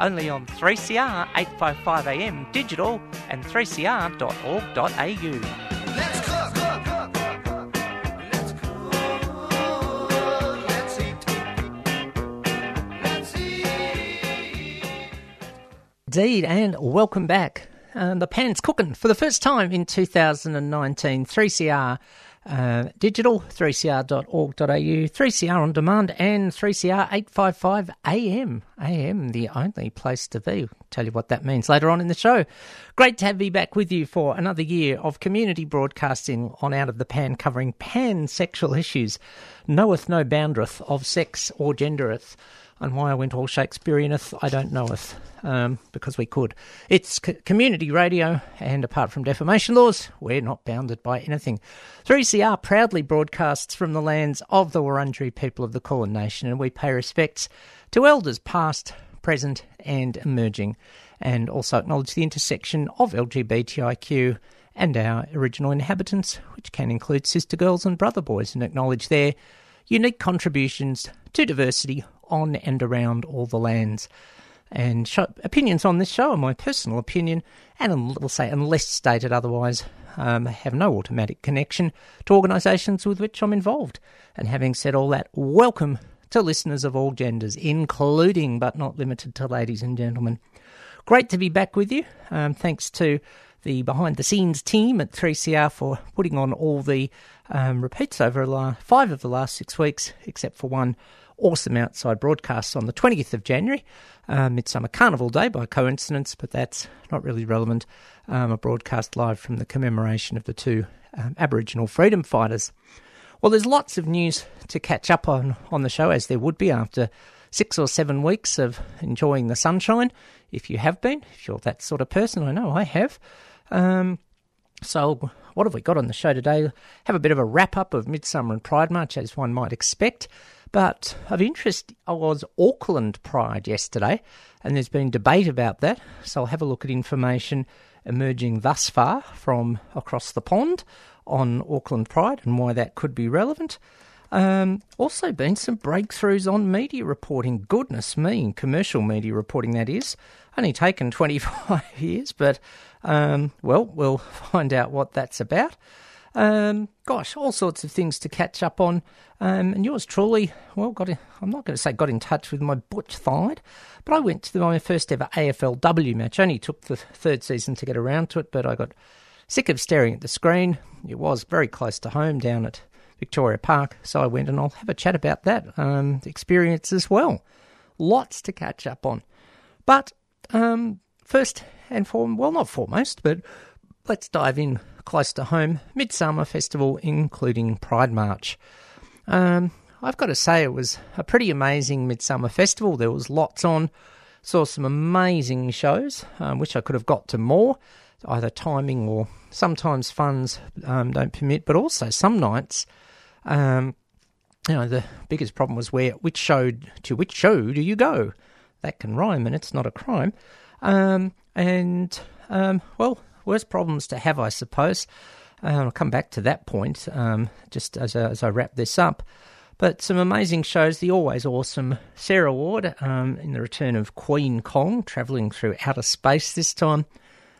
only on 3CR 855 AM digital and 3cr.org.au. Let's cook, cook, cook, cook, cook. Let's cook. Let's eat. Let's eat. Indeed, and welcome back. Um, the pan's cooking for the first time in 2019. 3CR uh, digital, 3cr.org.au, 3CR on demand, and 3CR 855 AM. AM, the only place to be. Tell you what that means later on in the show. Great to have me back with you for another year of community broadcasting on Out of the Pan, covering pansexual issues. Knoweth no boundereth of sex or gendereth and why I went all Shakespeareaneth, I don't knoweth, um, because we could. It's c- community radio, and apart from defamation laws, we're not bounded by anything. 3CR proudly broadcasts from the lands of the Wurundjeri people of the Kulin Nation, and we pay respects to elders past, present, and emerging, and also acknowledge the intersection of LGBTIQ and our original inhabitants, which can include sister girls and brother boys, and acknowledge their unique contributions to diversity on and around all the lands. And show, opinions on this show are my personal opinion, and we'll say, unless stated otherwise, um, have no automatic connection to organisations with which I'm involved. And having said all that, welcome to listeners of all genders, including but not limited to ladies and gentlemen. Great to be back with you. Um, thanks to the behind the scenes team at 3CR for putting on all the um, repeats over the la- five of the last six weeks, except for one awesome outside broadcast on the 20th of January, uh, Midsummer Carnival Day by coincidence, but that's not really relevant. Um, a broadcast live from the commemoration of the two um, Aboriginal freedom fighters. Well, there's lots of news to catch up on on the show, as there would be after six or seven weeks of enjoying the sunshine. If you have been, if you're that sort of person, I know I have. Um, so, what have we got on the show today? Have a bit of a wrap up of Midsummer and Pride March, as one might expect. But of interest was Auckland Pride yesterday, and there's been debate about that. So, I'll have a look at information emerging thus far from across the pond on Auckland Pride and why that could be relevant. Um, also, been some breakthroughs on media reporting. Goodness me, commercial media reporting that is. Only taken 25 years, but um, well, we'll find out what that's about. Um, gosh, all sorts of things to catch up on. Um, and yours truly, well, got in, I'm not going to say got in touch with my butch thide, but I went to the, my first ever AFLW match. Only took the third season to get around to it, but I got sick of staring at the screen. It was very close to home down at Victoria Park, so I went and I'll have a chat about that um, experience as well. Lots to catch up on. But um, first and foremost, well, not foremost, but let's dive in close to home. Midsummer Festival, including Pride March. Um, I've got to say, it was a pretty amazing Midsummer Festival. There was lots on. Saw some amazing shows. Um, I could have got to more. Either timing or sometimes funds um, don't permit, but also some nights. Um, you know, the biggest problem was where which show to which show do you go? That can rhyme, and it's not a crime. Um, and um, well, worst problems to have, I suppose. Uh, I'll come back to that point um, just as, I- as I wrap this up. But some amazing shows. The always awesome Sarah Ward um, in the return of Queen Kong, travelling through outer space this time.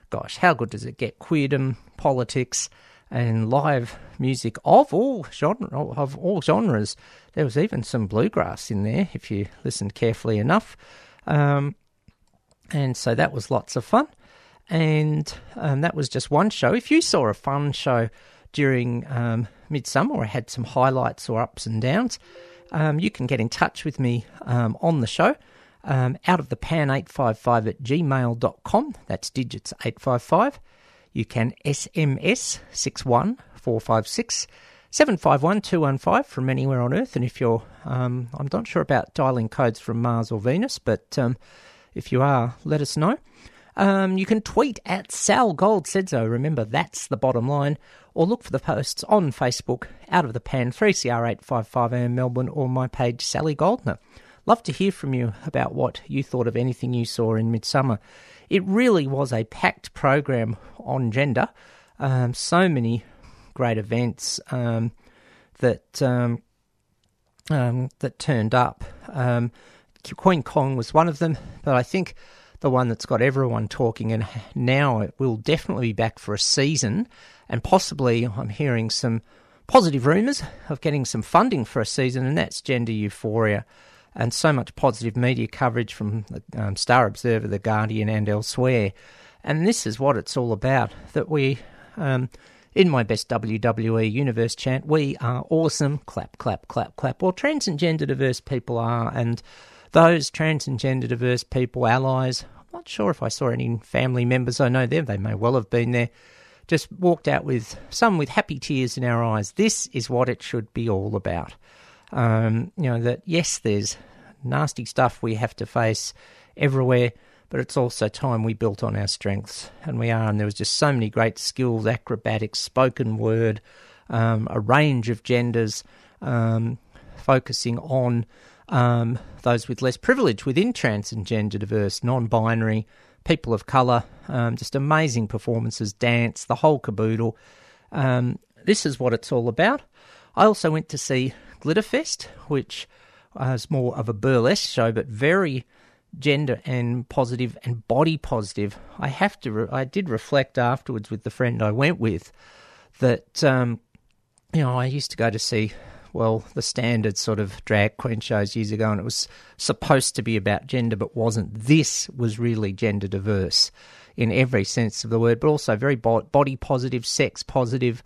Gosh, how good does it get? Queerdom, politics, and live music of all genre of all genres. There was even some bluegrass in there if you listened carefully enough. Um, and so that was lots of fun. And um, that was just one show. If you saw a fun show during um, Midsummer or had some highlights or ups and downs, um, you can get in touch with me um, on the show. Um, out of the pan 855 at gmail.com. That's digits 855. You can SMS 61456 751 215 from anywhere on Earth. And if you're, um, I'm not sure about dialing codes from Mars or Venus, but if you are, let us know. Um, you can tweet at Sal Gold said so. Remember, that's the bottom line. Or look for the posts on Facebook, Out of the Pan, 3CR855AM Melbourne, or my page, Sally Goldner. Love to hear from you about what you thought of anything you saw in Midsummer. It really was a packed program on gender. Um, so many great events um, that um, um, that turned up. Um, Queen Kong was one of them, but I think the one that's got everyone talking, and now it will definitely be back for a season, and possibly I'm hearing some positive rumours of getting some funding for a season, and that's Gender Euphoria. And so much positive media coverage from the um, Star Observer, The Guardian, and elsewhere. And this is what it's all about that we, um, in my best WWE universe chant, we are awesome. Clap, clap, clap, clap. Well, trans and gender diverse people are, and those trans and gender diverse people, allies, I'm not sure if I saw any family members. I know them, they may well have been there. Just walked out with some with happy tears in our eyes. This is what it should be all about. Um, you know, that yes, there's nasty stuff we have to face everywhere, but it's also time we built on our strengths, and we are. And there was just so many great skills, acrobatics, spoken word, um, a range of genders, um, focusing on um, those with less privilege within trans and gender diverse, non-binary, people of colour. Um, just amazing performances, dance, the whole caboodle. Um, this is what it's all about. I also went to see Glitterfest, which was more of a burlesque show, but very gender and positive and body positive. I have to. Re- I did reflect afterwards with the friend I went with that um, you know I used to go to see well the standard sort of drag queen shows years ago, and it was supposed to be about gender, but wasn't. This was really gender diverse in every sense of the word, but also very bo- body positive, sex positive.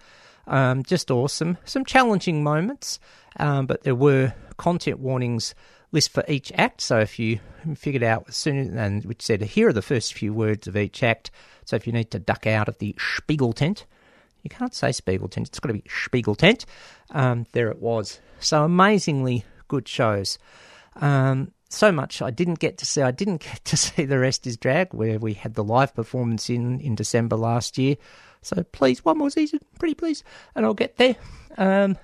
Um, just awesome. Some challenging moments, um, but there were content warnings list for each act. So if you figured out as soon and which said here are the first few words of each act. So if you need to duck out of the Spiegel tent, you can't say Spiegel tent. It's got to be Spiegel tent. Um, there it was. So amazingly good shows. Um, so much I didn't get to see. I didn't get to see the rest is drag where we had the live performance in in December last year. So please, one more season, pretty please, and I'll get there. Um,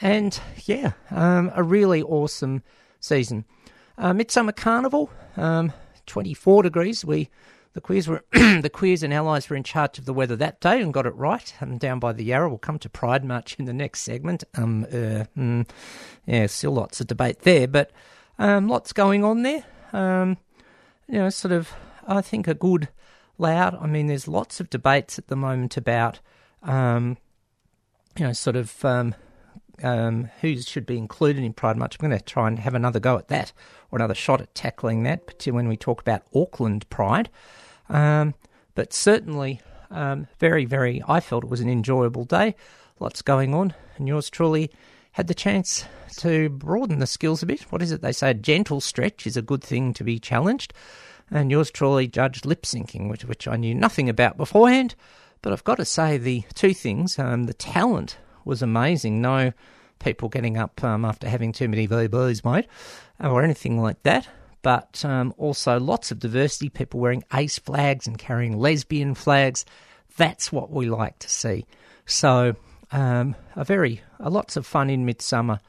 and yeah, um, a really awesome season. Uh, Midsummer Carnival, um, 24 degrees. We the queers were the queers and allies were in charge of the weather that day and got it right. And down by the Yarra, we'll come to Pride March in the next segment. Um, uh, mm, yeah, still lots of debate there, but um, lots going on there. Um, you know, sort of, I think a good loud. I mean, there's lots of debates at the moment about, um, you know, sort of um, um, who should be included in Pride March. I'm going to try and have another go at that or another shot at tackling that, particularly when we talk about Auckland Pride. Um, but certainly, um, very, very, I felt it was an enjoyable day. Lots going on, and yours truly had the chance to broaden the skills a bit. What is it they say? A gentle stretch is a good thing to be challenged. And yours truly judged lip syncing, which, which I knew nothing about beforehand. But I've got to say, the two things um, the talent was amazing. No people getting up um, after having too many VBs, mate, or anything like that. But um, also lots of diversity, people wearing ace flags and carrying lesbian flags. That's what we like to see. So, um, a very, a lots of fun in midsummer.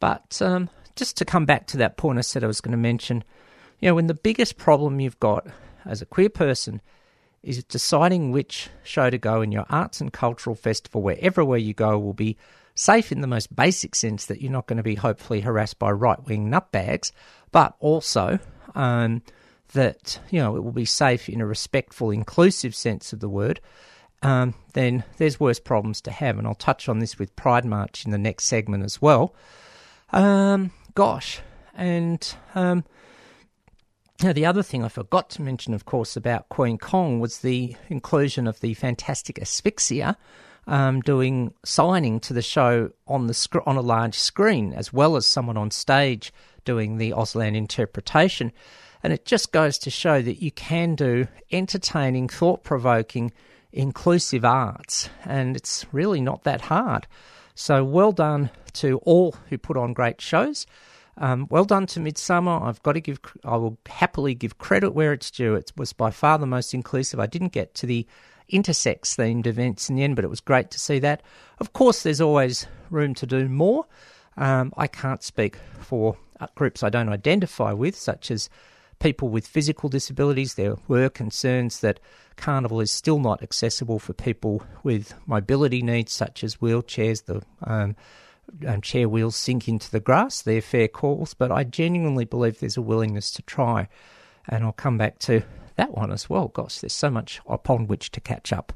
But um, just to come back to that point I said I was going to mention, you know, when the biggest problem you've got as a queer person is deciding which show to go in your arts and cultural festival, where everywhere you go will be safe in the most basic sense that you're not going to be hopefully harassed by right wing nutbags, but also um, that you know it will be safe in a respectful, inclusive sense of the word. Um, then there's worse problems to have, and I'll touch on this with Pride March in the next segment as well. Um, gosh, and um, now, the other thing I forgot to mention, of course, about Queen Kong was the inclusion of the fantastic Asphyxia um, doing signing to the show on the sc- on a large screen, as well as someone on stage doing the Auslan interpretation. And it just goes to show that you can do entertaining, thought provoking, inclusive arts, and it's really not that hard. So, well done to all who put on great shows. Um, well done to Midsummer. I've got to give. I will happily give credit where it's due. It was by far the most inclusive. I didn't get to the intersex themed events in the end, but it was great to see that. Of course, there's always room to do more. Um, I can't speak for uh, groups I don't identify with, such as people with physical disabilities. There were concerns that Carnival is still not accessible for people with mobility needs, such as wheelchairs. The um, um, chair wheels sink into the grass. They're fair calls, but I genuinely believe there's a willingness to try. And I'll come back to that one as well. Gosh, there's so much upon which to catch up.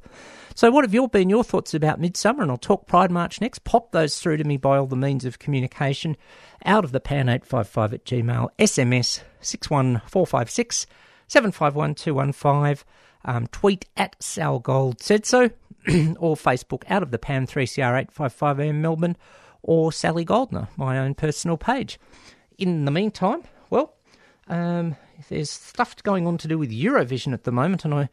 So, what have your been your thoughts about Midsummer? And I'll talk Pride March next. Pop those through to me by all the means of communication. Out of the pan 855 at Gmail, SMS 61456 751215, um, tweet at Sal Gold said so, or Facebook out of the pan 3CR 855am Melbourne, or Sally Goldner, my own personal page. In the meantime, well, um, there's stuff going on to do with Eurovision at the moment, and I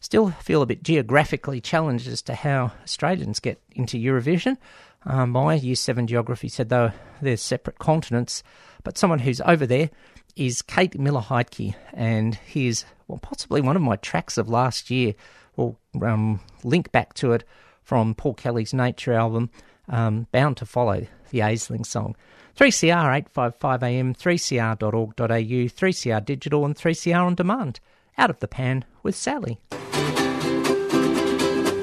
still feel a bit geographically challenged as to how Australians get into Eurovision. Um, my Year 7 geography said, though, they're separate continents, but someone who's over there is Kate Miller Heidke, and here's well, possibly one of my tracks of last year. We'll um, link back to it from Paul Kelly's Nature album, um, Bound to Follow, the Aisling song. 3CR 855am, 3cr.org.au, 3CR Digital, and 3CR On Demand. Out of the pan with Sally.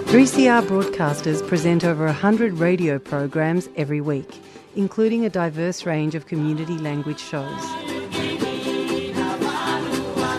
3CR broadcasters present over 100 radio programs every week, including a diverse range of community language shows.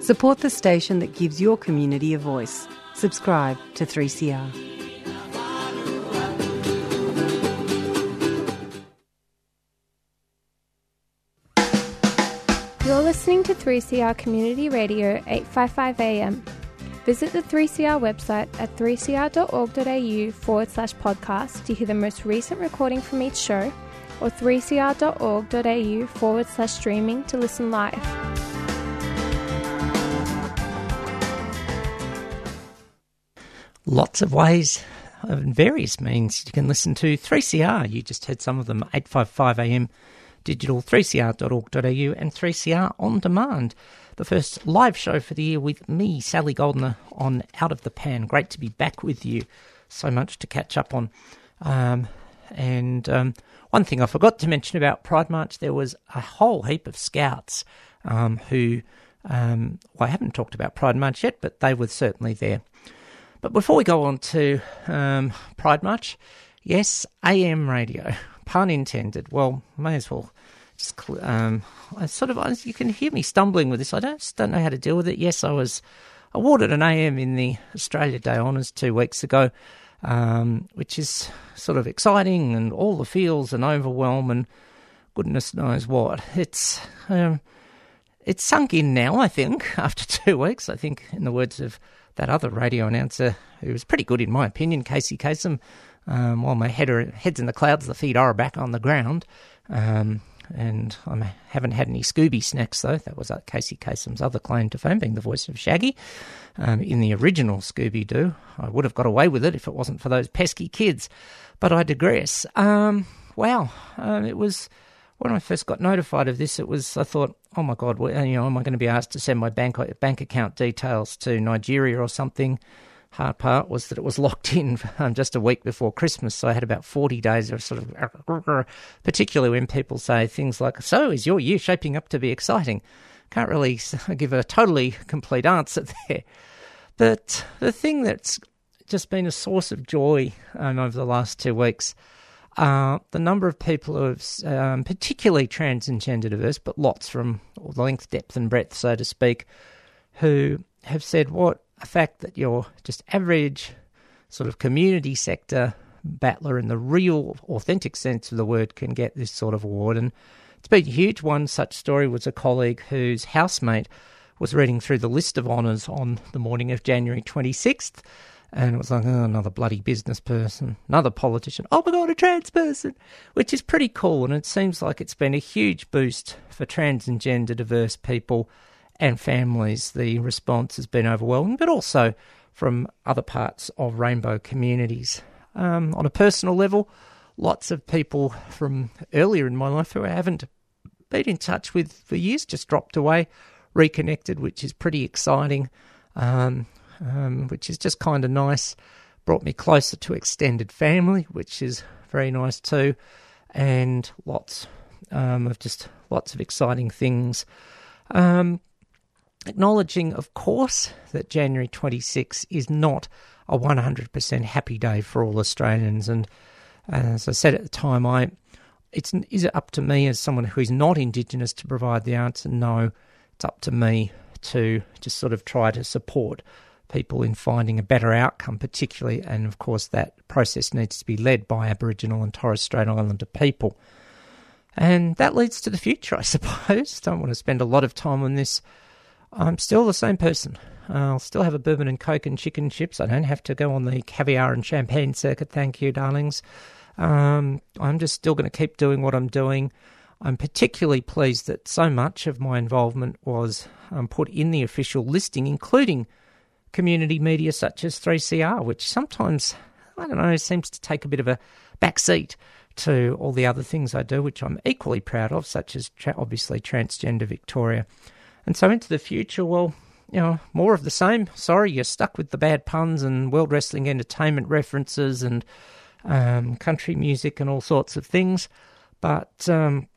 Support the station that gives your community a voice. Subscribe to 3CR. You're listening to 3CR Community Radio 855 AM. Visit the 3CR website at 3cr.org.au forward slash podcast to hear the most recent recording from each show or 3cr.org.au forward slash streaming to listen live. Lots of ways and various means you can listen to 3CR. You just heard some of them 855 AM digital 3cr.org.au and 3CR on demand. The first live show for the year with me, Sally Goldner, on Out of the Pan. Great to be back with you. So much to catch up on. Um, and um, one thing I forgot to mention about Pride March, there was a whole heap of scouts um, who, um, well, I haven't talked about Pride March yet, but they were certainly there. But before we go on to um, Pride March, yes, AM radio, pun intended. Well, may as well Just, um, I sort of, you can hear me stumbling with this. I don't, don't know how to deal with it. Yes, I was awarded an AM in the Australia Day Honours two weeks ago, um, which is sort of exciting and all the feels and overwhelm and goodness knows what. It's, um, it's sunk in now, I think, after two weeks. I think, in the words of that other radio announcer, who was pretty good in my opinion, Casey Kasem, um, while my head are, head's in the clouds, the feet are back on the ground. Um, and I haven't had any Scooby snacks, though. That was uh, Casey Kasem's other claim to fame, being the voice of Shaggy um, in the original Scooby Doo. I would have got away with it if it wasn't for those pesky kids. But I digress. Um, wow, um, it was when I first got notified of this, it was I thought, oh my god, well, you know, am I going to be asked to send my bank bank account details to Nigeria or something? Hard part was that it was locked in um, just a week before Christmas, so I had about forty days of sort of, particularly when people say things like, "So, is your year shaping up to be exciting?" Can't really give a totally complete answer there. But the thing that's just been a source of joy um, over the last two weeks uh, the number of people who have, um, particularly trans and gender diverse, but lots from all length, depth, and breadth, so to speak, who have said, what a fact that you're just average sort of community sector battler in the real, authentic sense of the word can get this sort of award. And it's been a huge. One such story was a colleague whose housemate was reading through the list of honours on the morning of January 26th. And it was like, oh, another bloody business person, another politician. Oh my God, a trans person, which is pretty cool. And it seems like it's been a huge boost for trans and gender diverse people and families. The response has been overwhelming, but also from other parts of rainbow communities. Um, on a personal level, lots of people from earlier in my life who I haven't been in touch with for years just dropped away, reconnected, which is pretty exciting. Um, um, which is just kind of nice. Brought me closer to extended family, which is very nice too, and lots um, of just lots of exciting things. Um, acknowledging, of course, that January 26 is not a 100% happy day for all Australians, and as I said at the time, I it's is it up to me as someone who is not Indigenous to provide the answer? No, it's up to me to just sort of try to support people in finding a better outcome, particularly, and of course, that process needs to be led by Aboriginal and Torres Strait Islander people. And that leads to the future, I suppose. Don't want to spend a lot of time on this. I'm still the same person. I'll still have a bourbon and coke and chicken chips. I don't have to go on the caviar and champagne circuit. Thank you, darlings. Um, I'm just still going to keep doing what I'm doing. I'm particularly pleased that so much of my involvement was um, put in the official listing, including community media such as 3CR, which sometimes, I don't know, seems to take a bit of a backseat to all the other things I do, which I'm equally proud of, such as tra- obviously Transgender Victoria. And so into the future, well, you know, more of the same. Sorry, you're stuck with the bad puns and World Wrestling Entertainment references and um, country music and all sorts of things. But, um,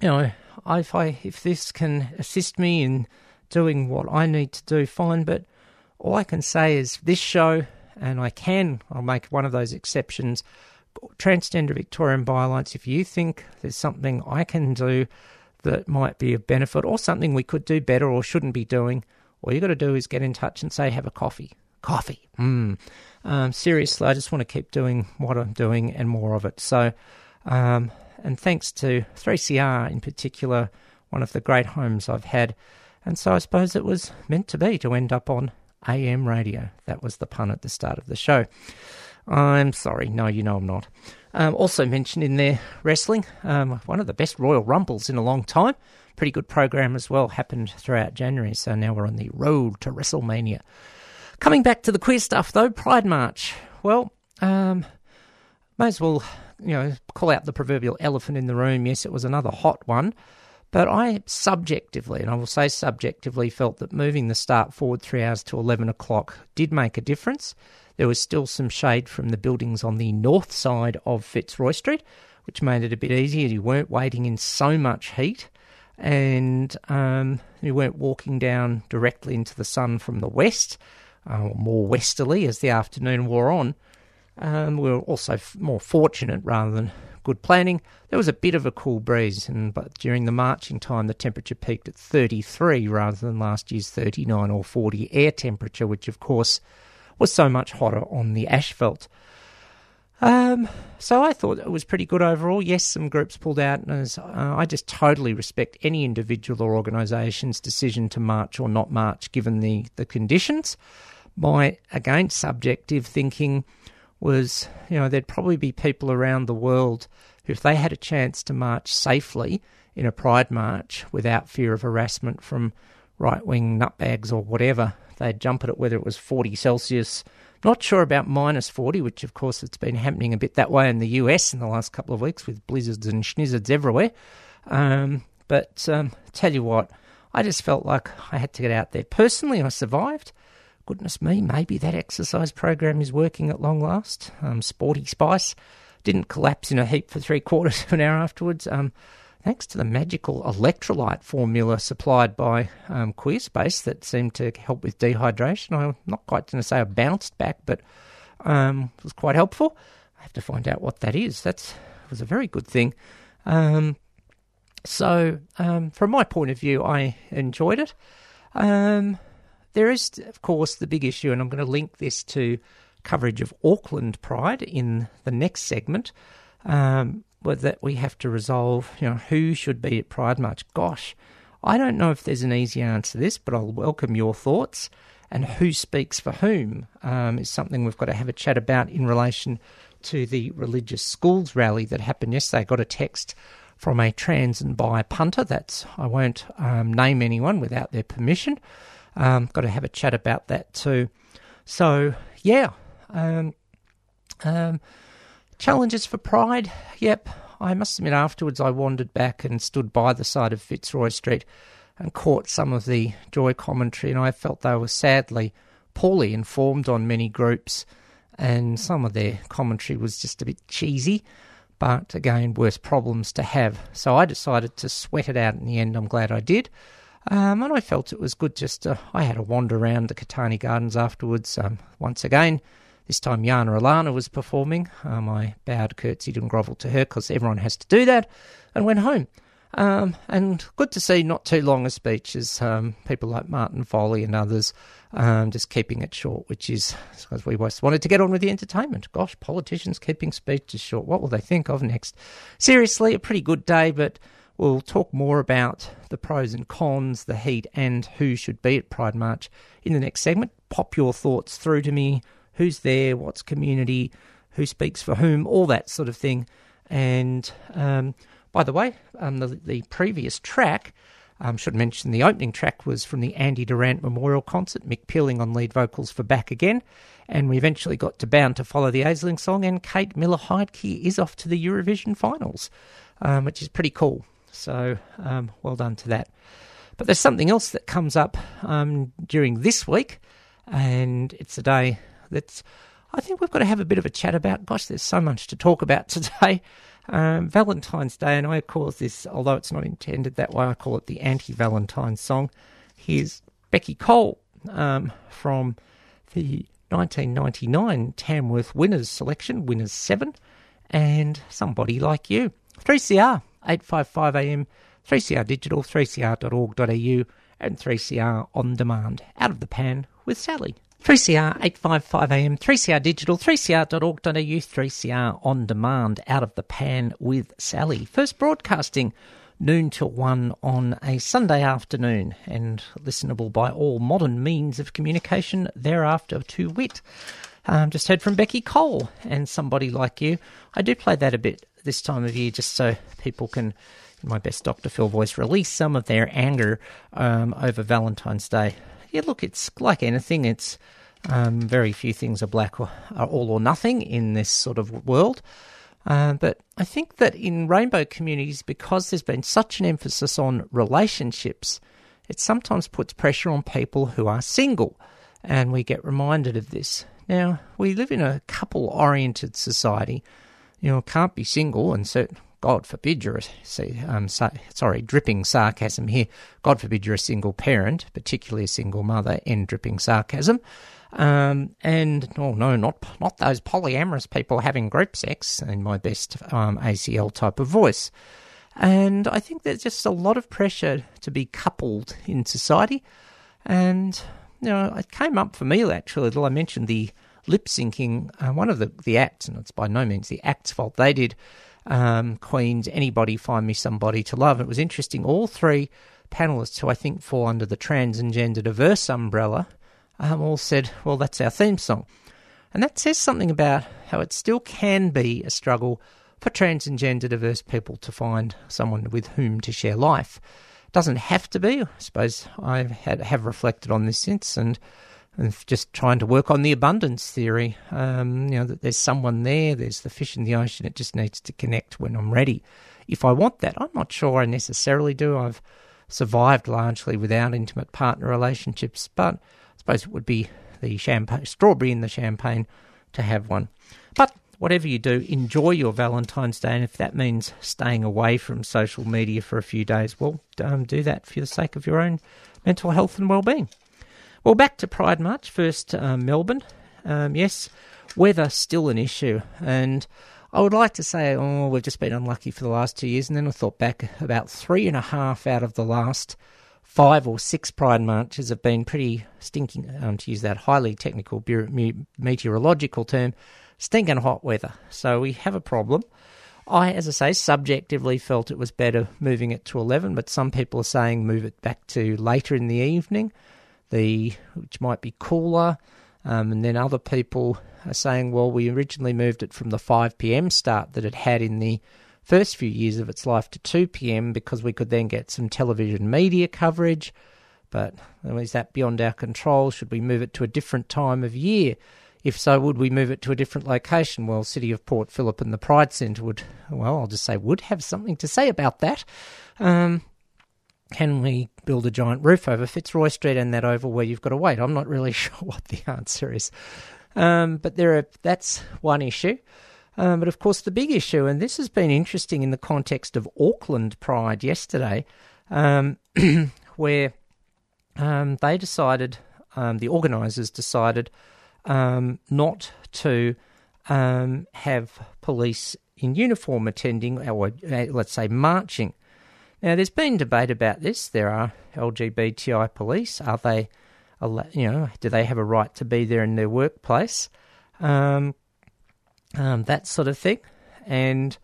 you know, if, I, if this can assist me in doing what I need to do, fine. But all I can say is this show, and I can, I'll make one of those exceptions. Transgender Victorian Violence, if you think there's something I can do that might be of benefit or something we could do better or shouldn't be doing, all you got to do is get in touch and say, have a coffee. Coffee. Mm. Um, seriously, I just want to keep doing what I'm doing and more of it. So, um, and thanks to 3CR in particular, one of the great homes I've had. And so I suppose it was meant to be to end up on AM radio. That was the pun at the start of the show. I'm sorry. No, you know I'm not. Um, also mentioned in there wrestling, um, one of the best Royal Rumbles in a long time. Pretty good program as well. Happened throughout January, so now we're on the road to WrestleMania. Coming back to the queer stuff though, Pride March. Well, um, may as well you know call out the proverbial elephant in the room. Yes, it was another hot one. But I subjectively, and I will say subjectively, felt that moving the start forward three hours to 11 o'clock did make a difference. There was still some shade from the buildings on the north side of Fitzroy Street, which made it a bit easier. You weren't waiting in so much heat, and um, you weren't walking down directly into the sun from the west, uh, more westerly as the afternoon wore on. Um, we were also f- more fortunate rather than good planning. There was a bit of a cool breeze, and but during the marching time, the temperature peaked at 33 rather than last year's 39 or 40 air temperature, which of course was so much hotter on the asphalt. Um, so I thought it was pretty good overall. Yes, some groups pulled out, and uh, I just totally respect any individual or organisation's decision to march or not march given the, the conditions. My, again, subjective thinking was, you know, there'd probably be people around the world who, if they had a chance to march safely in a pride march without fear of harassment from right wing nutbags or whatever, they'd jump at it whether it was 40 Celsius. Not sure about minus 40, which of course it's been happening a bit that way in the US in the last couple of weeks with blizzards and schnizzards everywhere. Um, but um, tell you what, I just felt like I had to get out there. Personally, I survived goodness me, maybe that exercise program is working at long last. Um, Sporty Spice didn't collapse in a heap for three quarters of an hour afterwards. Um, thanks to the magical electrolyte formula supplied by um, Queerspace that seemed to help with dehydration. I'm not quite going to say I bounced back, but um, it was quite helpful. I have to find out what that is. That was a very good thing. Um, so, um, from my point of view, I enjoyed it. Um, there is, of course, the big issue, and I'm going to link this to coverage of Auckland Pride in the next segment. Um, that we have to resolve, you know, who should be at Pride March. Gosh, I don't know if there's an easy answer to this, but I'll welcome your thoughts. And who speaks for whom um, is something we've got to have a chat about in relation to the religious schools rally that happened yesterday. I got a text from a trans and bi punter. That's I won't um, name anyone without their permission. Um, got to have a chat about that too. So yeah, um, um, challenges for Pride. Yep, I must admit afterwards I wandered back and stood by the side of Fitzroy Street and caught some of the joy commentary, and I felt they were sadly poorly informed on many groups, and some of their commentary was just a bit cheesy. But again, worse problems to have. So I decided to sweat it out in the end. I'm glad I did. Um, and I felt it was good just to, I had a wander around the Catani Gardens afterwards. Um, once again, this time Yana Alana was performing. Um, I bowed, curtsied, and grovelled to her because everyone has to do that, and went home. Um, and good to see not too long a speech as um, people like Martin Foley and others um, just keeping it short, which is because we wanted to get on with the entertainment. Gosh, politicians keeping speeches short. What will they think of next? Seriously, a pretty good day, but we'll talk more about the pros and cons, the heat, and who should be at Pride March in the next segment. Pop your thoughts through to me. Who's there? What's community? Who speaks for whom? All that sort of thing. And um, by the way, um, the, the previous track, I um, should mention the opening track was from the Andy Durant Memorial Concert, Mick Pealing on lead vocals for Back Again. And we eventually got to Bound to Follow the Aisling song, and Kate Miller Heidke is off to the Eurovision finals, um, which is pretty cool. So um, well done to that. But there's something else that comes up um, during this week, and it's a day that's I think we've got to have a bit of a chat about. Gosh, there's so much to talk about today. Um, Valentine's Day, and I call this, although it's not intended that way, I call it the anti Valentine song. Here's Beccy Cole um, from the 1999 Tamworth Winners selection, Winners 7, and Somebody Like You. 3CR, 855 AM, 3CR Digital, 3cr.org.au, and 3CR On Demand. Out of the pan with Sally. 3CR 855 AM, 3CR Digital, 3cr.org.au, 3CR On Demand, Out of the Pan with Sally. First broadcasting noon till 1 on a Sunday afternoon and listenable by all modern means of communication thereafter to wit. Um, just heard from Beccy Cole and somebody like you. I do play that a bit this time of year just so people can, my best Dr. Phil voice, release some of their anger um, over Valentine's Day yeah, look, it's like anything. It's um, very few things are black or are all or nothing in this sort of world. Uh, but I think that in rainbow communities, because there's been such an emphasis on relationships, it sometimes puts pressure on people who are single, and we get reminded of this. Now, we live in a couple oriented society. You know, can't be single, and so God forbid you're a, see, um, so, sorry, dripping sarcasm here. God forbid you're a single parent, particularly a single mother, end dripping sarcasm. Um, and oh no, not not those polyamorous people having group sex in my best um, ACL type of voice. And I think there's just a lot of pressure to be coupled in society. And you know, it came up for me actually. I mentioned the lip syncing. Uh, one of the the acts, and it's by no means the act's fault. They did um, Queen's Anybody Find Me Somebody to Love. It was interesting, all three panelists who I think fall under the trans and gender diverse umbrella um, all said, well, that's our theme song. And that says something about how it still can be a struggle for trans and gender diverse people to find someone with whom to share life. It doesn't have to be. I suppose I have reflected on this since and and just trying to work on the abundance theory. Um, you know, that there's someone there, there's the fish in the ocean, it just needs to connect when I'm ready. If I want that, I'm not sure I necessarily do. I've survived largely without intimate partner relationships, but I suppose it would be the champagne, strawberry in the champagne to have one. But whatever you do, enjoy your Valentine's Day, and if that means staying away from social media for a few days, well, um, do that for the sake of your own mental health and well-being. Well, back to Pride March. First, um, Melbourne. Um, yes, weather still an issue. And I would like to say, oh, we've just been unlucky for the last two years. And then I thought back about three and a half out of the last five or six Pride Marches have been pretty stinking, um, to use that highly technical meteorological term, stinking hot weather. So we have a problem. I, as I say, subjectively felt it was better moving it to 11, but some people are saying move it back to later in the evening, the which might be cooler. Um, and then other people are saying, well, we originally moved it from the 5 p.m. start that it had in the first few years of its life to 2 p.m. because we could then get some television media coverage. But is that beyond our control? Should we move it to a different time of year? If so, would we move it to a different location? Well, City of Port Phillip and the Pride Centre would, well, I'll just say would have something to say about that. Um, can we build a giant roof over Fitzroy Street and that oval where you've got to wait? I'm not really sure what the answer is. Um, but there are, that's one issue. Um, but of course, the big issue, and this has been interesting in the context of Auckland Pride yesterday, um, where um, they decided, um, the organisers decided, um, not to have police in uniform attending, or uh, let's say marching. Now, there's been debate about this. There are LGBTI police. Are they, you know, do they have a right to be there in their workplace? Um, um, that sort of thing. And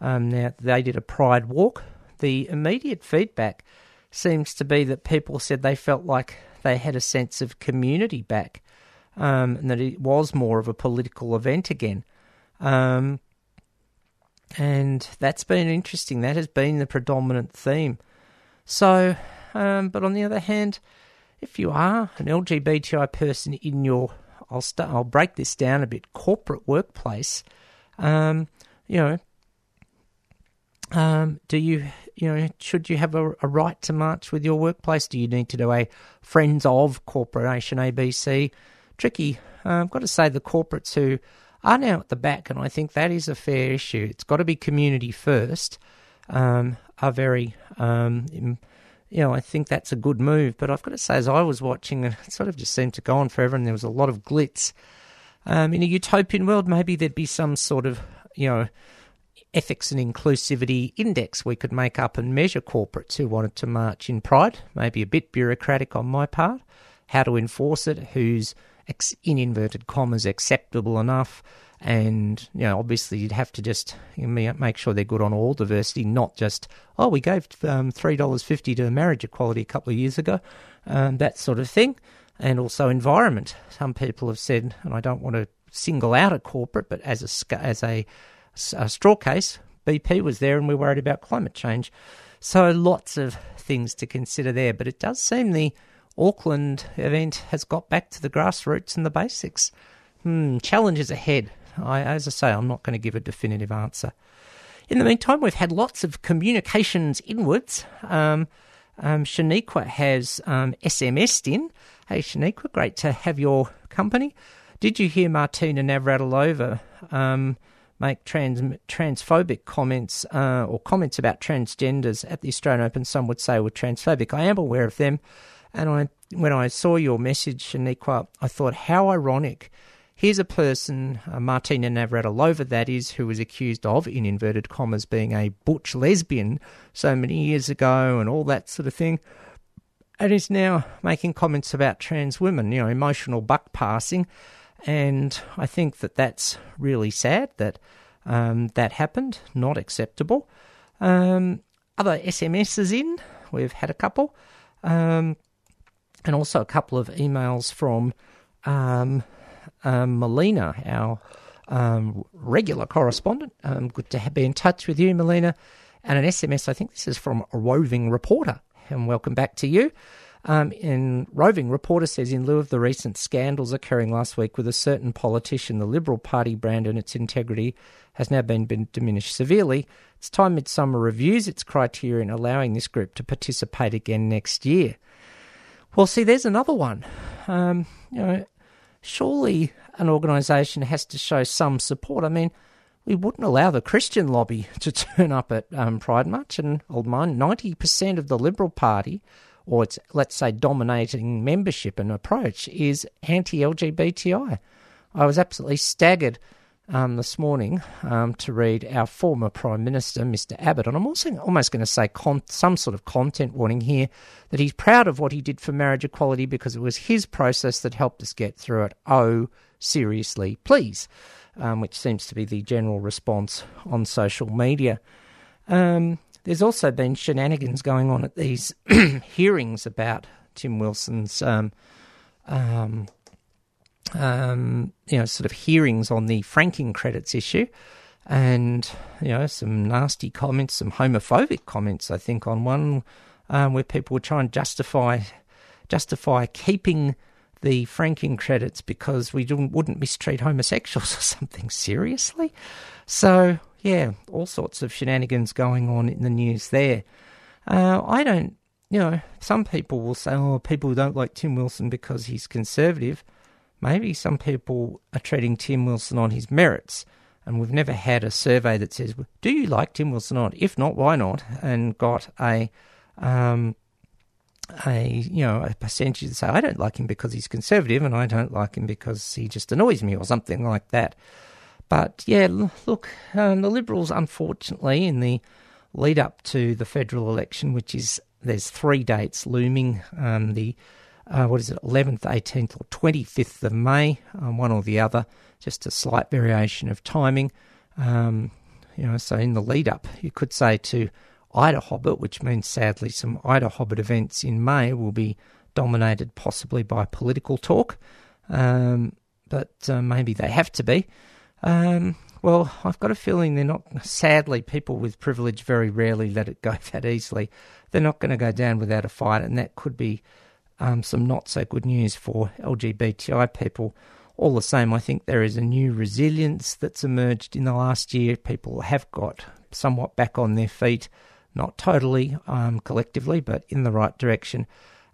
um, now they did a pride walk. The immediate feedback seems to be that people said they felt like they had a sense of community back um, and that it was more of a political event again. And that's been interesting. That has been the predominant theme. So, um, but on the other hand, if you are an LGBTI person in your, I'll start, I'll break this down a bit, corporate workplace, um, you know, um, do you, you know, should you have a, a, right to march with your workplace? Do you need to do a Friends of Corporation ABC? Tricky. Uh, I've got to say, the corporates who are now at the back, and I think that is a fair issue. It's got to be community first. Um, are very, um, you know, I think that's a good move. But I've got to say, as I was watching, it sort of just seemed to go on forever, and there was a lot of glitz. Um, in a utopian world, maybe there'd be some sort of, you know, ethics and inclusivity index we could make up and measure corporates who wanted to march in pride. Maybe a bit bureaucratic on my part. How to enforce it? Who's in inverted commas acceptable enough? And you know, obviously, you'd have to just make sure they're good on all diversity, not just oh, we gave um, three dollars fifty to marriage equality a couple of years ago, um, that sort of thing. And also environment. Some people have said, and I don't want to single out a corporate, but as a as a a straw case, BP was there and we're worried about climate change. So lots of things to consider there, but it does seem the Auckland event has got back to the grassroots and the basics. Hmm, challenges ahead. I, as I say, I'm not going to give a definitive answer. In the meantime, we've had lots of communications inwards. Um, um, Shaniqua has um, SMS'd in. Hey, Shaniqua, great to have your company. Did you hear Martina Navratilova um, make trans transphobic comments uh, or comments about transgenders at the Australian Open. Some would say were transphobic. I am aware of them, and I when I saw your message, Shaniqua, I thought how ironic. Here's a person, uh, Martina Navratilova, that is, who was accused of, in inverted commas, being a butch lesbian so many years ago and all that sort of thing, and is now making comments about trans women, you know, emotional buck passing. And I think that that's really sad that um, that happened, not acceptable. Um, other SMSs in, we've had a couple, um, and also a couple of emails from um, um, Melina, our um, regular correspondent. good to be in touch with you, Melina. And an SMS, I think this is from a roving reporter, and welcome back to you. Um, in roving reporter says, in lieu of the recent scandals occurring last week with a certain politician, the Liberal Party brand and its integrity has now been, been diminished severely. It's time Midsummer reviews its criteria in allowing this group to participate again next year. Well, see, there's another one. Um, you know, surely an organisation has to show some support. I mean, we wouldn't allow the Christian lobby to turn up at um, Pride March, and old mine, ninety percent of the Liberal Party or its, let's say, dominating membership and approach is anti LGBTI. I was absolutely staggered um, this morning um, to read our former Prime Minister, Mr. Abbott, and I'm also almost going to say con- some sort of content warning here that he's proud of what he did for marriage equality because it was his process that helped us get through it. Oh, seriously, please. um, which seems to be the general response on social media. Um, there's also been shenanigans going on at these hearings about Tim Wilson's, um, you know, sort of hearings on the franking credits issue, and you know, some nasty comments, some homophobic comments. I think on one um, where people were trying to justify justify keeping the franking credits because we wouldn't mistreat homosexuals or something seriously. So yeah, all sorts of shenanigans going on in the news there. Uh, I don't, you know, some people will say, oh, people don't like Tim Wilson because he's conservative. Maybe some people are treating Tim Wilson on his merits. And we've never had a survey that says, do you like Tim Wilson or not? If not, why not? And got a, um, a you know a percentage to say I don't like him because he's conservative and I don't like him because he just annoys me or something like that. But yeah, look, um, the Liberals, unfortunately, in the lead up to the federal election, which is there's three dates looming um, the uh, what is it, 11th, 18th, or 25th of May, um, one or the other, just a slight variation of timing. Um, you know, so in the lead up, you could say to IDAHOBIT, which means sadly some IDAHOBIT events in May will be dominated possibly by political talk, um, but uh, maybe they have to be. Um, well, I've got a feeling they're not, sadly, people with privilege very rarely let it go that easily. They're not going to go down without a fight, and that could be um, some not so good news for LGBTI people. All the same, I think there is a new resilience that's emerged in the last year. People have got somewhat back on their feet, not totally um, collectively, but in the right direction.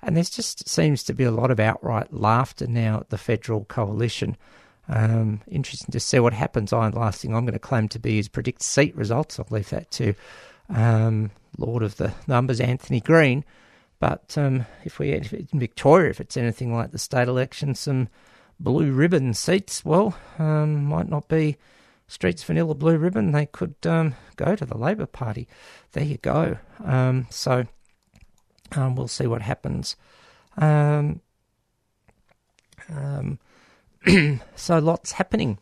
And there just seems to be a lot of outright laughter now at the federal coalition. Um, interesting to see what happens. I, last thing I'm going to claim to be is predict seat results. I'll leave that to um, Lord of the Numbers, Anthony Green. But um, if we if in Victoria, if it's anything like the state election, some blue ribbon seats, well, um, might not be Streets Vanilla Blue Ribbon. They could um, go to the Labor Party. There you go. Um, so we'll see what happens. Um, so lots happening.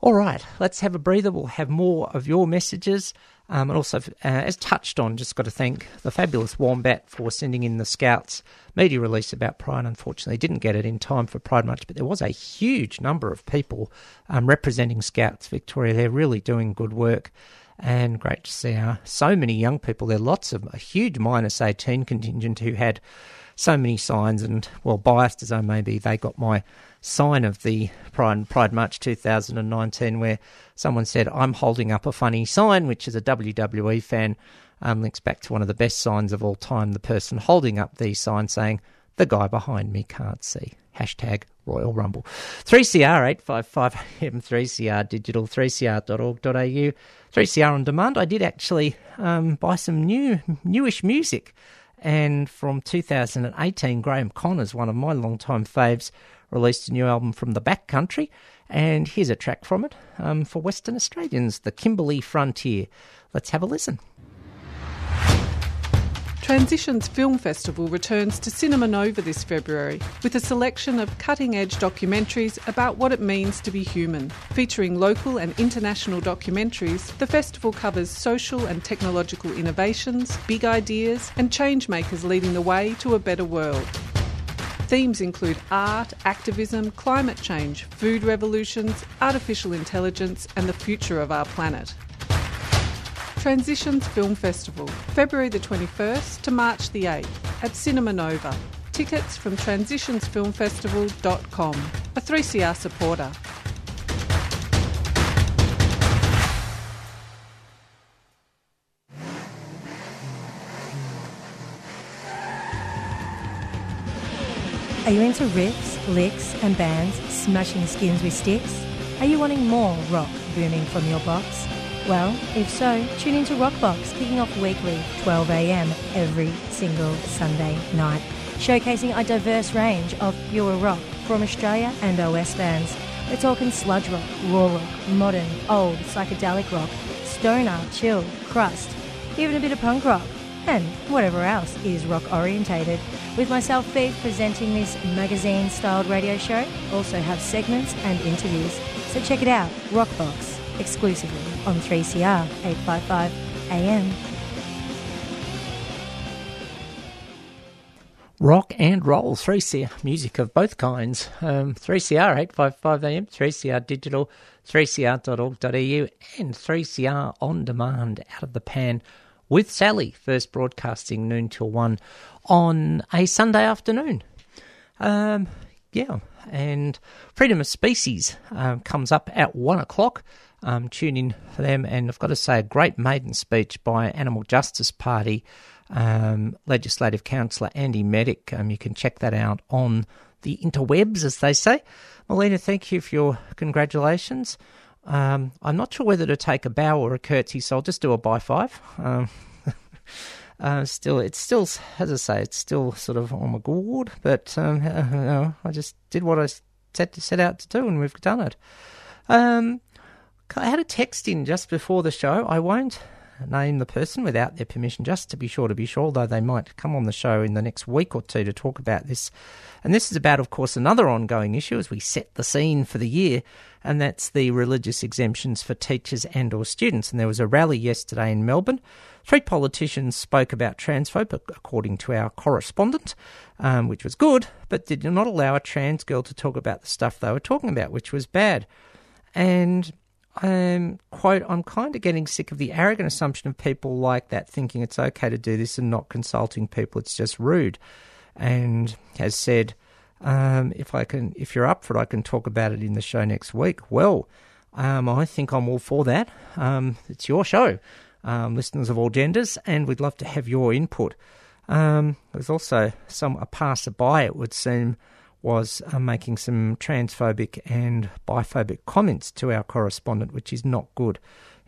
All right, let's have a breather. We'll have more of your messages. Um, and also, uh, as touched on, just got to thank the fabulous Wombat for sending in the Scouts media release about Pride. Unfortunately, didn't get it in time for Pride March, but there was a huge number of people um, representing Scouts Victoria. They're really doing good work and great to see uh, so many young people. There are lots of a huge Minus18 contingent who had so many signs, and well, biased as I may be, they got my sign of the Pride, Pride March 2019 where someone said, I'm holding up a funny sign, which is a WWE fan. Um, links back to one of the best signs of all time, the person holding up the sign saying, The guy behind me can't see. Hashtag Royal Rumble. 3CR 855 M3CR digital 3cr.org.au 3CR on demand. I did actually um, buy some new newish music. And from 2018, Graeme Connors, one of my long-time faves, released a new album from the back country, and here's a track from it um, for Western Australians, the Kimberley Frontier. Let's have a listen. Transitions Film Festival returns to Cinema Nova this February with a selection of cutting edge documentaries about what it means to be human. Featuring local and international documentaries, the festival covers social and technological innovations, big ideas, and change makers leading the way to a better world. Themes include art, activism, climate change, food revolutions, artificial intelligence, and the future of our planet. Transitions Film Festival, February the 21st to March the 8th at Cinema Nova. Tickets from transitionsfilmfestival.com. A 3CR supporter. Are you into riffs, licks, and bands smashing skins with sticks? Are you wanting more rock booming from your box? Well, if so, tune into Rockbox, kicking off weekly, 12am every single Sunday night, showcasing a diverse range of pure rock from Australia and OS bands. We're talking sludge rock, raw rock, modern, old, psychedelic rock, stoner, chill, crust, even a bit of punk rock and whatever else is rock orientated. With myself, Faith, presenting this magazine styled radio show, also have segments and interviews. So check it out, Rockbox, exclusively on 3CR 855 AM. Rock and roll, 3CR music of both kinds. Um, 3CR 855 AM, 3CR digital, 3cr.org.au, and 3CR on demand out of the pan with Sally, first broadcasting noon till 1 on a Sunday afternoon. Um, yeah, and Freedom of Species um, comes up at 1 o'clock. Um, tune in for them, and I've got to say, a great maiden speech by Animal Justice Party um, Legislative Councillor Andy Meddick. Um, you can check that out on the interwebs, as they say. Melina, thank you for your congratulations. Um, I'm not sure whether to take a bow or a curtsy, so I'll just do a by five. Um, uh, still, it's still, as I say, it's still sort of on my gourd, but um, you I just did what I set set out to do, and we've done it. Um, I had a text in just before the show. I won't name the person without their permission, just to be sure to be sure, although they might come on the show in the next week or two to talk about this. And this is about, of course, another ongoing issue as we set the scene for the year, and that's the religious exemptions for teachers and or students. And there was a rally yesterday in Melbourne. Three politicians spoke about transphobia, according to our correspondent, um, which was good, but did not allow a trans girl to talk about the stuff they were talking about, which was bad. And quote, I'm kind of getting sick of the arrogant assumption of people like that thinking it's okay to do this and not consulting people. It's just rude. And has said, um, if I can, if you're up for it, I can talk about it in the show next week. Well, um, I think I'm all for that. Um, it's your show, um, listeners of all genders, and we'd love to have your input. Um, there's also some a passerby, it would seem, was uh, making some transphobic and biphobic comments to our correspondent, which is not good.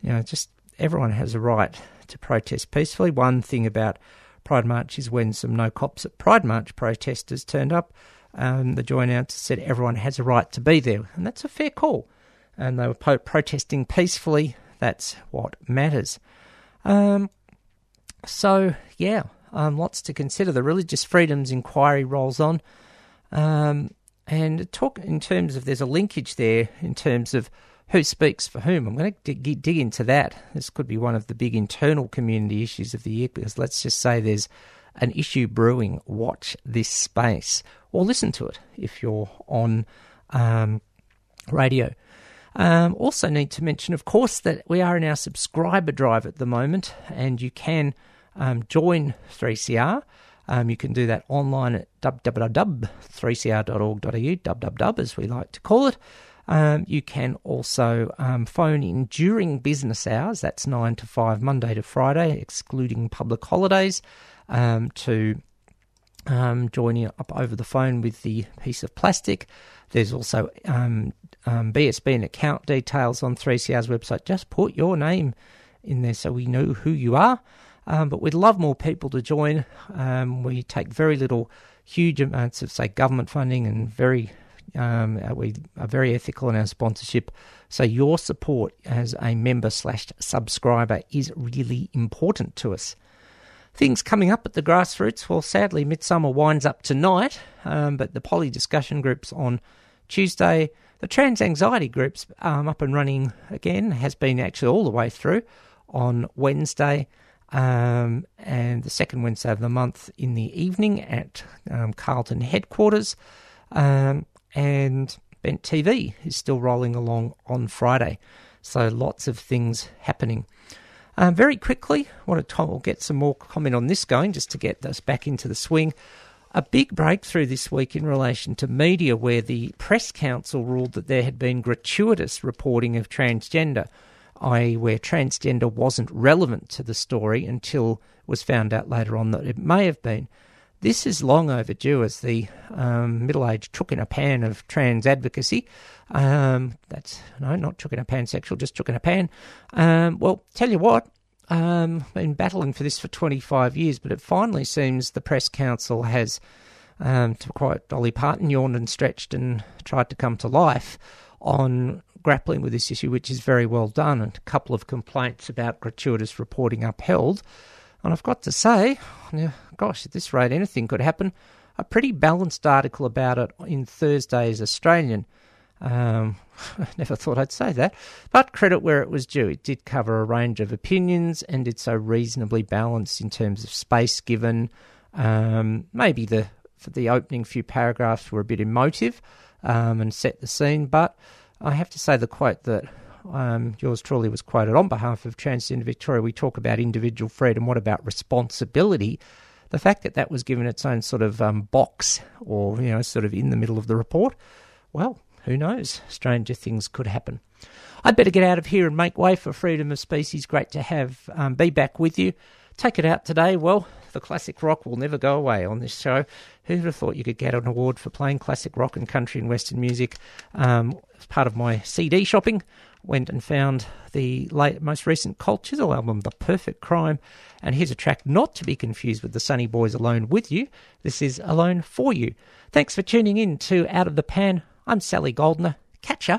You know, just everyone has a right to protest peacefully. One thing about Pride March is when some no cops at Pride March protesters turned up, um, the joint announcer said everyone has a right to be there, and that's a fair call. And they were po- protesting peacefully. That's what matters. Um, so yeah, um, lots to consider. The Religious Freedoms Inquiry rolls on. Um, and talk in terms of there's a linkage there in terms of who speaks for whom. I'm going to dig, dig into that. This could be one of the big internal community issues of the year because let's just say there's an issue brewing. Watch this space or listen to it if you're on um, radio. Um, also, need to mention, of course, that we are in our subscriber drive at the moment, and you can um, join 3CR. Um, you can do that online at www.3cr.org.au, www as we like to call it. Um, you can also um, phone in during business hours, that's 9 to 5, Monday to Friday, excluding public holidays, um, to um, join you up over the phone with the piece of plastic. There's also um, BSB and account details on 3CR's website. Just put your name in there so we know who you are. Um, but we'd love more people to join. Um, we take very little, huge amounts of, say, government funding and very um, uh, we are very ethical in our sponsorship. So your support as a member slash subscriber is really important to us. Things coming up at the grassroots. Well, sadly, Midsummer winds up tonight, um, but the poly discussion groups on Tuesday. The trans anxiety groups um, up and running again has been actually all the way through on Wednesday um, and the second Wednesday of the month in the evening at um, Carlton headquarters. Um, and Bent TV is still rolling along on Friday. So lots of things happening. Um, very quickly, I want to get some more comment on this going just to get us back into the swing. A big breakthrough this week in relation to media, where the Press Council ruled that there had been gratuitous reporting of transgender i.e., where transgender wasn't relevant to the story until was found out later on that it may have been. This is long overdue as the um, middle aged chook in a pan of trans advocacy. Um, that's, no, not chook in a pansexual, just chook in a pan. Um, well, tell you what, um, been battling for this for 25 years, but it finally seems the Press Council has, um, to quote Dolly Parton, yawned and stretched and tried to come to life on grappling with this issue, which is very well done, and a couple of complaints about gratuitous reporting upheld. And I've got to say, gosh, at this rate, anything could happen. A pretty balanced article about it in Thursday's Australian. Um, never thought I'd say that, but credit where it was due. It did cover a range of opinions and did so reasonably balanced in terms of space given. Um, maybe the the opening few paragraphs were a bit emotive um, and set the scene, but I have to say the quote that um, yours truly was quoted on behalf of Transgender Victoria. We talk about individual freedom. What about responsibility? The fact that that was given its own sort of um, box, or you know, sort of in the middle of the report. Well, who knows? Stranger things could happen. I'd better get out of here and make way for freedom of species. Great to have um, be back with you. Take it out today. Well, the classic rock will never go away on this show. Who'd have thought you could get an award for playing classic rock and country and western music? Um, as part of my CD shopping, went and found the late, most recent Cold Chisel album, The Perfect Crime. And here's a track not to be confused with the Sunnyboys Alone with You. This is Alone for You. Thanks for tuning in to Out of the Pan. I'm Sally Goldner. Catch ya